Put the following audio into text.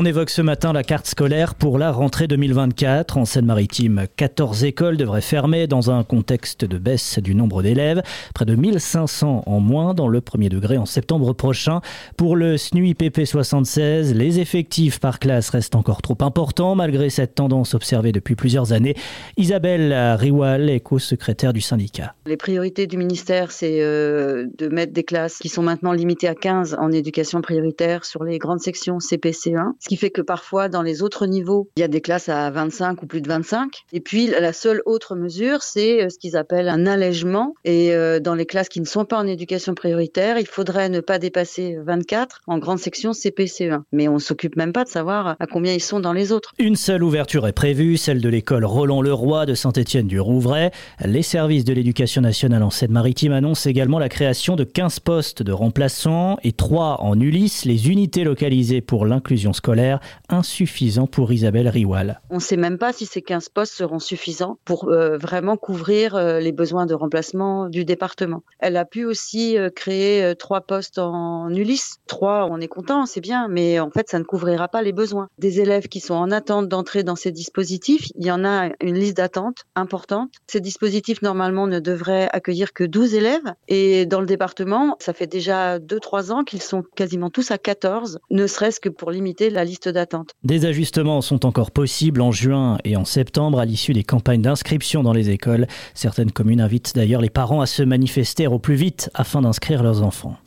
On évoque ce matin la carte scolaire pour la rentrée 2024. En Seine-Maritime, 14 écoles devraient fermer dans un contexte de baisse du nombre d'élèves. Près de 1500 en moins dans le premier degré en septembre prochain. Pour le SNUIPP 76, les effectifs par classe restent encore trop importants malgré cette tendance observée depuis plusieurs années. Isabelle Riwal, éco-secrétaire du syndicat. Les priorités du ministère, c'est euh, de mettre des classes qui sont maintenant limitées à 15 en éducation prioritaire sur les grandes sections CPC1 ce qui fait que parfois dans les autres niveaux, il y a des classes à 25 ou plus de 25. Et puis la seule autre mesure, c'est euh, ce qu'ils appellent un allègement. Et euh, dans les classes qui ne sont pas en éducation prioritaire, il faudrait ne pas dépasser 24 en grande section CPC1. Mais on s'occupe même pas de savoir à combien ils sont dans les autres. Une seule ouverture est prévue, celle de l'école Roland-Leroy de Saint-Étienne-du-Rouvray. Les services de l'éducation nationale en Seine-Maritime annoncent également la création de 15 postes de remplaçants et 3 en Ulysse, les unités localisées pour l'inclusion insuffisant pour Isabelle Riwal. On ne sait même pas si ces 15 postes seront suffisants pour euh, vraiment couvrir euh, les besoins de remplacement du département. Elle a pu aussi euh, créer trois postes en Ulysse. Trois, on est content, c'est bien, mais en fait, ça ne couvrira pas les besoins. Des élèves qui sont en attente d'entrer dans ces dispositifs, il y en a une liste d'attente importante. Ces dispositifs, normalement, ne devraient accueillir que 12 élèves. Et dans le département, ça fait déjà 2-3 ans qu'ils sont quasiment tous à 14, ne serait-ce que pour limiter la Des ajustements sont encore possibles en juin et en septembre à l'issue des campagnes d'inscription dans les écoles. Certaines communes invitent d'ailleurs les parents à se manifester au plus vite afin d'inscrire leurs enfants.